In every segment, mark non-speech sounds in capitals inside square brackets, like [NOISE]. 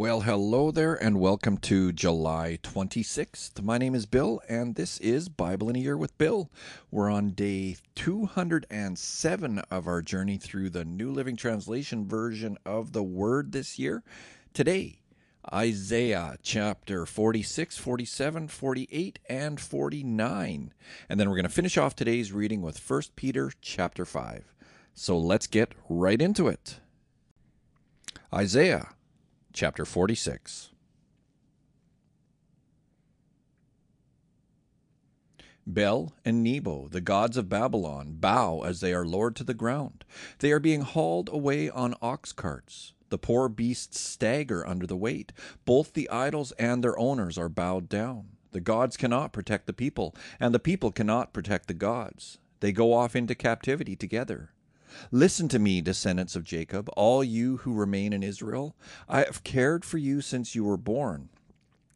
Well, hello there, and welcome to July 26th. My name is Bill, and this is Bible in a Year with Bill. We're on day 207 of our journey through the New Living Translation version of the Word this year. Today, Isaiah chapter 46, 47, 48, and 49. And then we're going to finish off today's reading with 1 Peter chapter 5. So let's get right into it. Isaiah chapter 46. Bel and Nebo, the gods of Babylon, bow as they are lowered to the ground. They are being hauled away on ox carts. The poor beasts stagger under the weight. Both the idols and their owners are bowed down. The gods cannot protect the people, and the people cannot protect the gods. They go off into captivity together. Listen to me, descendants of Jacob, all you who remain in Israel. I have cared for you since you were born.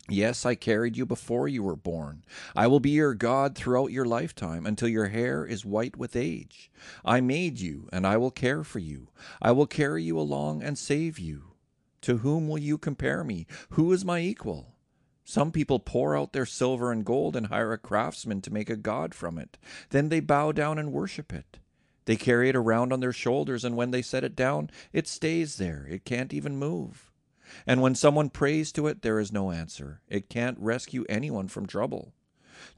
Yes, I carried you before you were born. I will be your God throughout your lifetime until your hair is white with age. I made you, and I will care for you. I will carry you along and save you. To whom will you compare me? Who is my equal? Some people pour out their silver and gold and hire a craftsman to make a god from it. Then they bow down and worship it. They carry it around on their shoulders, and when they set it down, it stays there. It can't even move. And when someone prays to it, there is no answer. It can't rescue anyone from trouble.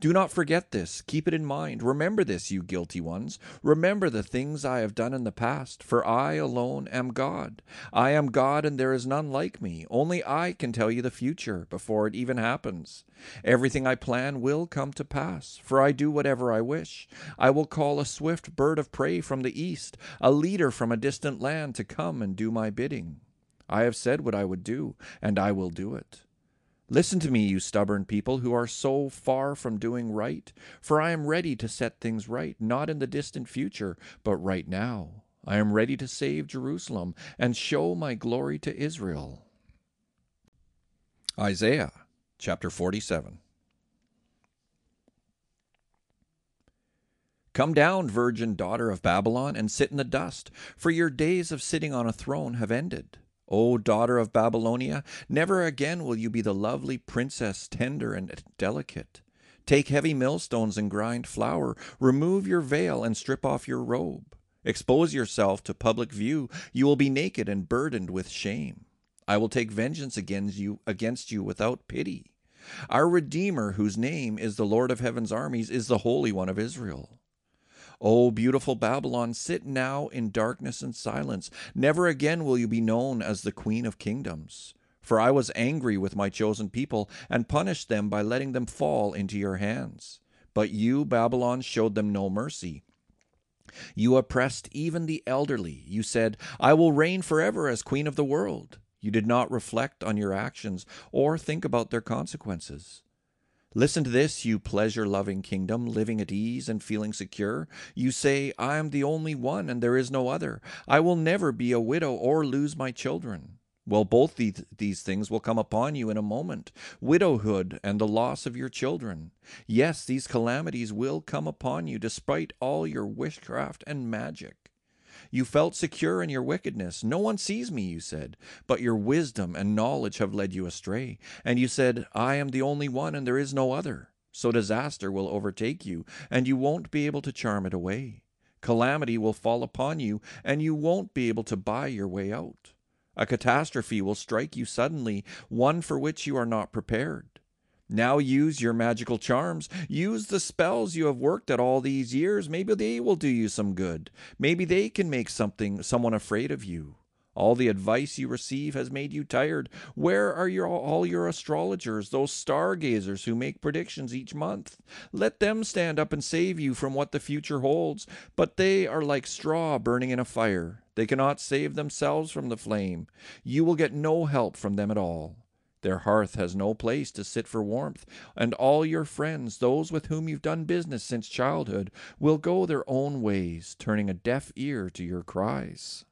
Do not forget this. Keep it in mind. Remember this, you guilty ones. Remember the things I have done in the past, for I alone am God. I am God, and there is none like me. Only I can tell you the future before it even happens. Everything I plan will come to pass, for I do whatever I wish. I will call a swift bird of prey from the east, a leader from a distant land to come and do my bidding. I have said what I would do, and I will do it. Listen to me, you stubborn people who are so far from doing right, for I am ready to set things right, not in the distant future, but right now. I am ready to save Jerusalem and show my glory to Israel. Isaiah chapter 47. Come down, virgin daughter of Babylon, and sit in the dust, for your days of sitting on a throne have ended. O daughter of Babylonia, never again will you be the lovely princess, tender and delicate. Take heavy millstones and grind flour. Remove your veil and strip off your robe. Expose yourself to public view. You will be naked and burdened with shame. I will take vengeance against you, against you without pity. Our Redeemer, whose name is the Lord of heaven's armies, is the Holy One of Israel. O beautiful Babylon, sit now in darkness and silence. Never again will you be known as the Queen of Kingdoms. For I was angry with my chosen people and punished them by letting them fall into your hands. But you, Babylon, showed them no mercy. You oppressed even the elderly. You said, I will reign forever as queen of the world. You did not reflect on your actions or think about their consequences. Listen to this, you pleasure loving kingdom, living at ease and feeling secure. You say, I am the only one and there is no other. I will never be a widow or lose my children. Well, both these things will come upon you in a moment widowhood and the loss of your children. Yes, these calamities will come upon you despite all your witchcraft and magic. You felt secure in your wickedness. No one sees me, you said, but your wisdom and knowledge have led you astray. And you said, I am the only one, and there is no other. So disaster will overtake you, and you won't be able to charm it away. Calamity will fall upon you, and you won't be able to buy your way out. A catastrophe will strike you suddenly, one for which you are not prepared. Now use your magical charms. Use the spells you have worked at all these years. Maybe they will do you some good. Maybe they can make something someone afraid of you. All the advice you receive has made you tired. Where are your, all your astrologers, those stargazers who make predictions each month? Let them stand up and save you from what the future holds. But they are like straw burning in a fire. They cannot save themselves from the flame. You will get no help from them at all. Their hearth has no place to sit for warmth, and all your friends, those with whom you've done business since childhood, will go their own ways, turning a deaf ear to your cries.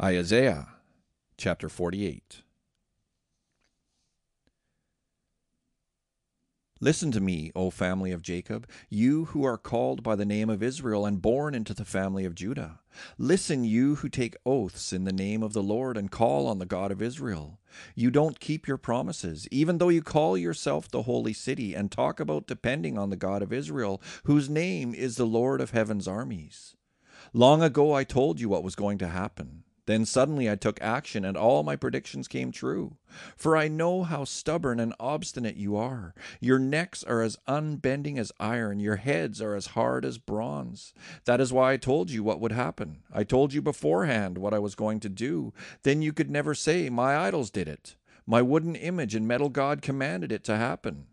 Isaiah chapter 48 Listen to me, O family of Jacob, you who are called by the name of Israel and born into the family of Judah. Listen, you who take oaths in the name of the Lord and call on the God of Israel. You don't keep your promises, even though you call yourself the holy city and talk about depending on the God of Israel, whose name is the Lord of heaven's armies. Long ago I told you what was going to happen. Then suddenly I took action, and all my predictions came true. For I know how stubborn and obstinate you are. Your necks are as unbending as iron, your heads are as hard as bronze. That is why I told you what would happen. I told you beforehand what I was going to do. Then you could never say, My idols did it. My wooden image and metal god commanded it to happen.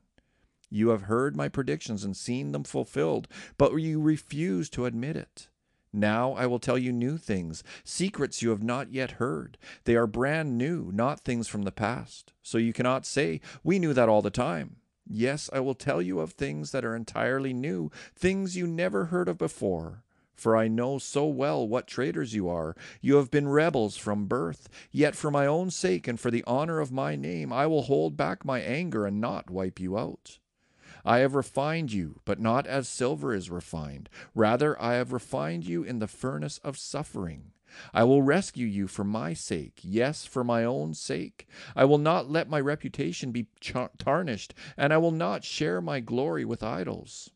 You have heard my predictions and seen them fulfilled, but you refuse to admit it. Now I will tell you new things, secrets you have not yet heard. They are brand new, not things from the past. So you cannot say, We knew that all the time. Yes, I will tell you of things that are entirely new, things you never heard of before. For I know so well what traitors you are. You have been rebels from birth. Yet for my own sake and for the honor of my name, I will hold back my anger and not wipe you out. I have refined you, but not as silver is refined. Rather, I have refined you in the furnace of suffering. I will rescue you for my sake, yes, for my own sake. I will not let my reputation be tarnished, and I will not share my glory with idols.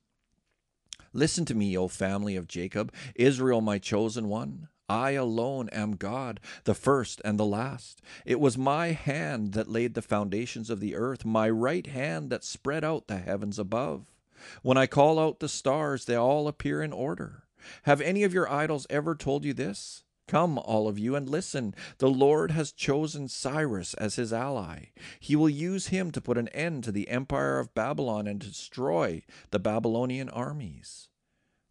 Listen to me, O family of Jacob, Israel, my chosen one. I alone am God, the first and the last. It was my hand that laid the foundations of the earth, my right hand that spread out the heavens above. When I call out the stars, they all appear in order. Have any of your idols ever told you this? Come, all of you, and listen. The Lord has chosen Cyrus as his ally. He will use him to put an end to the empire of Babylon and destroy the Babylonian armies.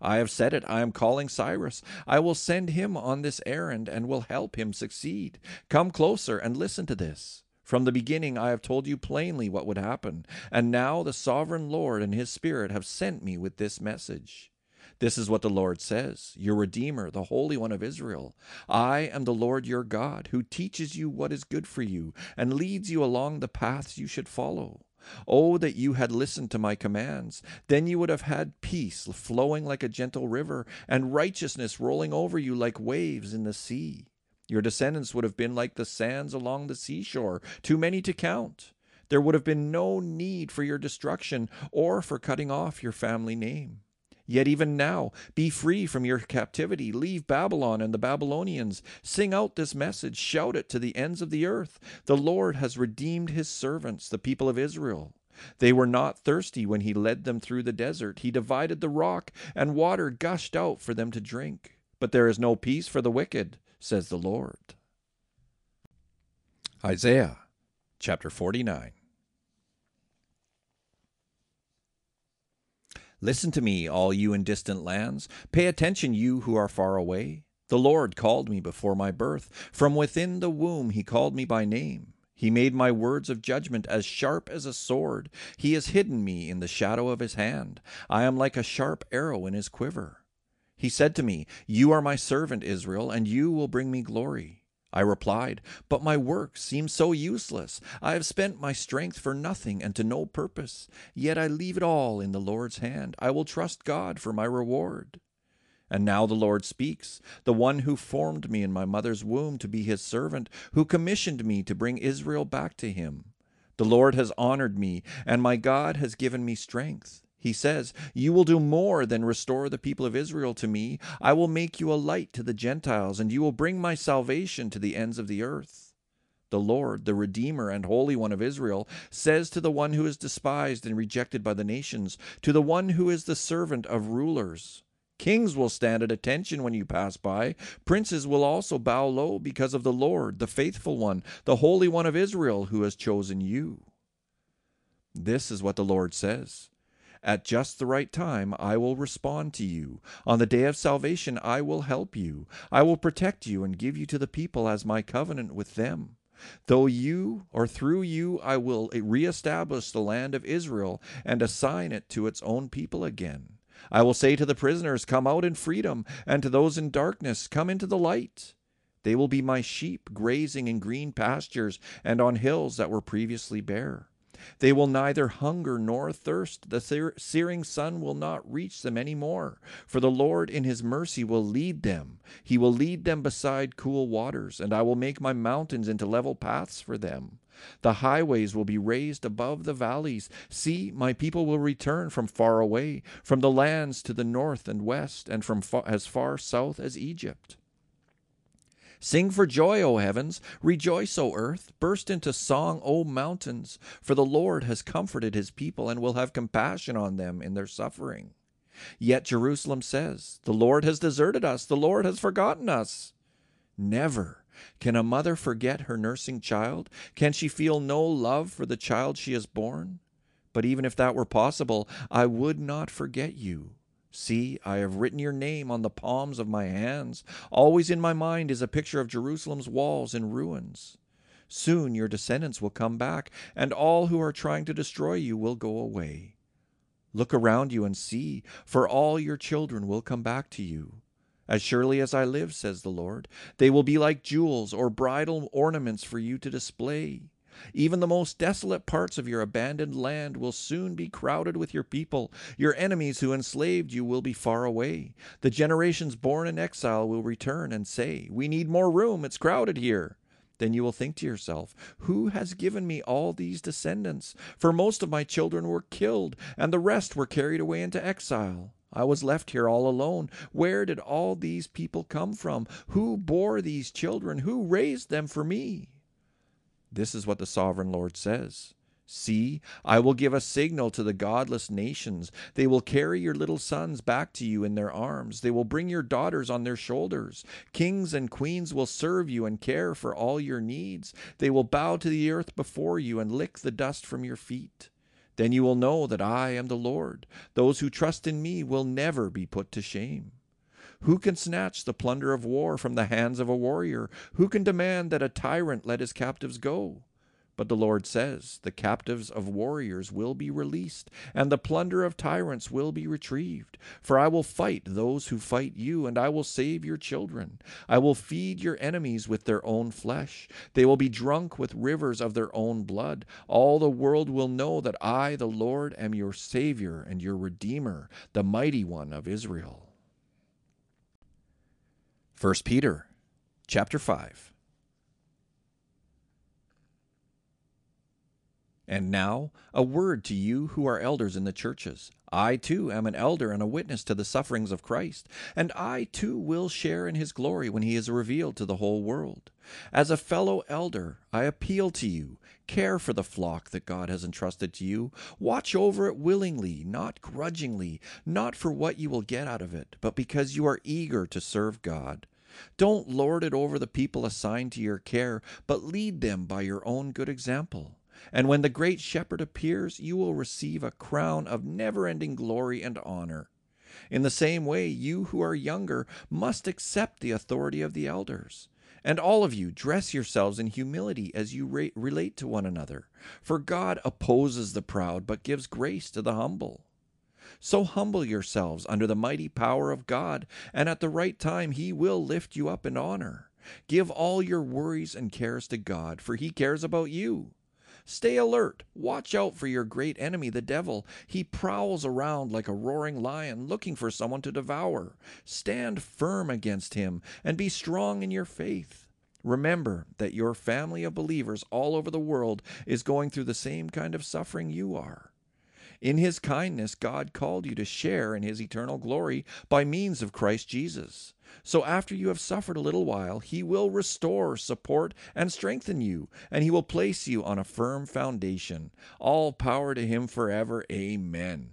I have said it. I am calling Cyrus. I will send him on this errand and will help him succeed. Come closer and listen to this. From the beginning I have told you plainly what would happen, and now the sovereign Lord and his Spirit have sent me with this message. This is what the Lord says, your Redeemer, the Holy One of Israel. I am the Lord your God, who teaches you what is good for you, and leads you along the paths you should follow. Oh, that you had listened to my commands! Then you would have had peace flowing like a gentle river, and righteousness rolling over you like waves in the sea. Your descendants would have been like the sands along the seashore, too many to count. There would have been no need for your destruction or for cutting off your family name. Yet even now, be free from your captivity. Leave Babylon and the Babylonians. Sing out this message. Shout it to the ends of the earth. The Lord has redeemed his servants, the people of Israel. They were not thirsty when he led them through the desert. He divided the rock, and water gushed out for them to drink. But there is no peace for the wicked, says the Lord. Isaiah chapter 49. Listen to me, all you in distant lands. Pay attention, you who are far away. The Lord called me before my birth. From within the womb he called me by name. He made my words of judgment as sharp as a sword. He has hidden me in the shadow of his hand. I am like a sharp arrow in his quiver. He said to me, You are my servant, Israel, and you will bring me glory. I replied, But my work seems so useless. I have spent my strength for nothing and to no purpose. Yet I leave it all in the Lord's hand. I will trust God for my reward. And now the Lord speaks, the one who formed me in my mother's womb to be his servant, who commissioned me to bring Israel back to him. The Lord has honored me, and my God has given me strength. He says, You will do more than restore the people of Israel to me. I will make you a light to the Gentiles, and you will bring my salvation to the ends of the earth. The Lord, the Redeemer and Holy One of Israel, says to the one who is despised and rejected by the nations, to the one who is the servant of rulers, Kings will stand at attention when you pass by. Princes will also bow low because of the Lord, the faithful one, the Holy One of Israel, who has chosen you. This is what the Lord says. At just the right time, I will respond to you. On the day of salvation, I will help you. I will protect you and give you to the people as my covenant with them. Though you, or through you, I will reestablish the land of Israel and assign it to its own people again. I will say to the prisoners, Come out in freedom, and to those in darkness, Come into the light. They will be my sheep, grazing in green pastures and on hills that were previously bare. They will neither hunger nor thirst. The searing sun will not reach them any more. For the Lord in his mercy will lead them. He will lead them beside cool waters, and I will make my mountains into level paths for them. The highways will be raised above the valleys. See, my people will return from far away, from the lands to the north and west, and from far, as far south as Egypt. Sing for joy, O heavens! Rejoice, O earth! Burst into song, O mountains! For the Lord has comforted his people and will have compassion on them in their suffering. Yet Jerusalem says, The Lord has deserted us, the Lord has forgotten us. Never can a mother forget her nursing child? Can she feel no love for the child she has borne? But even if that were possible, I would not forget you. See, I have written your name on the palms of my hands. Always in my mind is a picture of Jerusalem's walls in ruins. Soon your descendants will come back, and all who are trying to destroy you will go away. Look around you and see, for all your children will come back to you. As surely as I live, says the Lord, they will be like jewels or bridal ornaments for you to display. Even the most desolate parts of your abandoned land will soon be crowded with your people. Your enemies who enslaved you will be far away. The generations born in exile will return and say, We need more room, it's crowded here. Then you will think to yourself, Who has given me all these descendants? For most of my children were killed, and the rest were carried away into exile. I was left here all alone. Where did all these people come from? Who bore these children? Who raised them for me? This is what the sovereign Lord says. See, I will give a signal to the godless nations. They will carry your little sons back to you in their arms. They will bring your daughters on their shoulders. Kings and queens will serve you and care for all your needs. They will bow to the earth before you and lick the dust from your feet. Then you will know that I am the Lord. Those who trust in me will never be put to shame. Who can snatch the plunder of war from the hands of a warrior? Who can demand that a tyrant let his captives go? But the Lord says, The captives of warriors will be released, and the plunder of tyrants will be retrieved. For I will fight those who fight you, and I will save your children. I will feed your enemies with their own flesh. They will be drunk with rivers of their own blood. All the world will know that I, the Lord, am your Savior and your Redeemer, the mighty one of Israel. 1 Peter chapter 5 And now a word to you who are elders in the churches. I too am an elder and a witness to the sufferings of Christ, and I too will share in his glory when he is revealed to the whole world. As a fellow elder, I appeal to you care for the flock that God has entrusted to you. Watch over it willingly, not grudgingly, not for what you will get out of it, but because you are eager to serve God. Don't lord it over the people assigned to your care, but lead them by your own good example. And when the great shepherd appears, you will receive a crown of never ending glory and honor. In the same way, you who are younger must accept the authority of the elders. And all of you, dress yourselves in humility as you re- relate to one another. For God opposes the proud, but gives grace to the humble. So humble yourselves under the mighty power of God, and at the right time he will lift you up in honor. Give all your worries and cares to God, for he cares about you. Stay alert. Watch out for your great enemy, the devil. He prowls around like a roaring lion, looking for someone to devour. Stand firm against him and be strong in your faith. Remember that your family of believers all over the world is going through the same kind of suffering you are. In his kindness, God called you to share in his eternal glory by means of Christ Jesus. So after you have suffered a little while, he will restore, support, and strengthen you, and he will place you on a firm foundation. All power to him forever. Amen.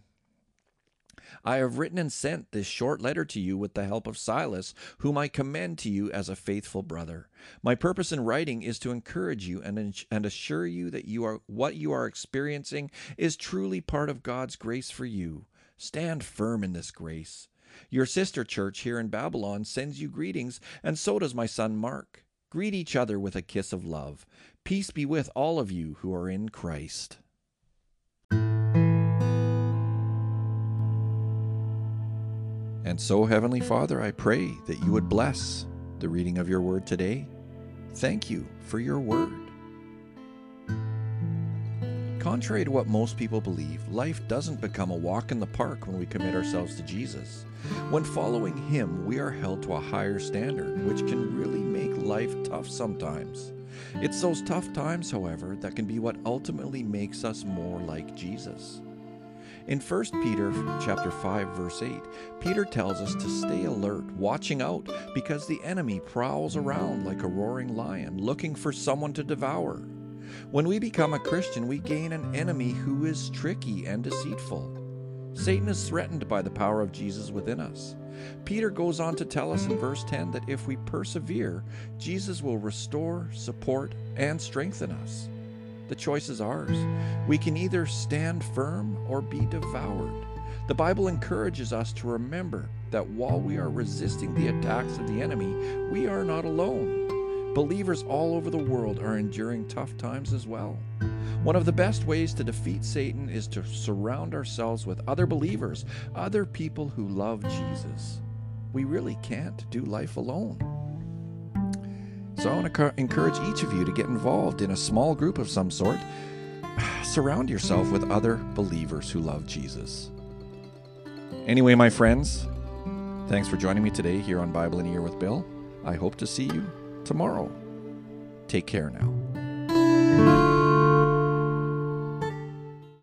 I have written and sent this short letter to you with the help of Silas, whom I commend to you as a faithful brother. My purpose in writing is to encourage you and, and assure you that you are what you are experiencing is truly part of God's grace for you. Stand firm in this grace. Your sister church here in Babylon sends you greetings, and so does my son Mark. Greet each other with a kiss of love. Peace be with all of you who are in Christ. And so, Heavenly Father, I pray that you would bless the reading of your word today. Thank you for your word. Contrary to what most people believe, life doesn't become a walk in the park when we commit ourselves to Jesus. When following Him, we are held to a higher standard, which can really make life tough sometimes. It's those tough times, however, that can be what ultimately makes us more like Jesus. In 1 Peter chapter 5 verse 8, Peter tells us to stay alert, watching out because the enemy prowls around like a roaring lion looking for someone to devour. When we become a Christian, we gain an enemy who is tricky and deceitful. Satan is threatened by the power of Jesus within us. Peter goes on to tell us in verse 10 that if we persevere, Jesus will restore, support, and strengthen us. The choice is ours. We can either stand firm or be devoured. The Bible encourages us to remember that while we are resisting the attacks of the enemy, we are not alone. Believers all over the world are enduring tough times as well. One of the best ways to defeat Satan is to surround ourselves with other believers, other people who love Jesus. We really can't do life alone. So I want to encourage each of you to get involved in a small group of some sort. [SIGHS] Surround yourself with other believers who love Jesus. Anyway, my friends, thanks for joining me today here on Bible in a Year with Bill. I hope to see you tomorrow. Take care now.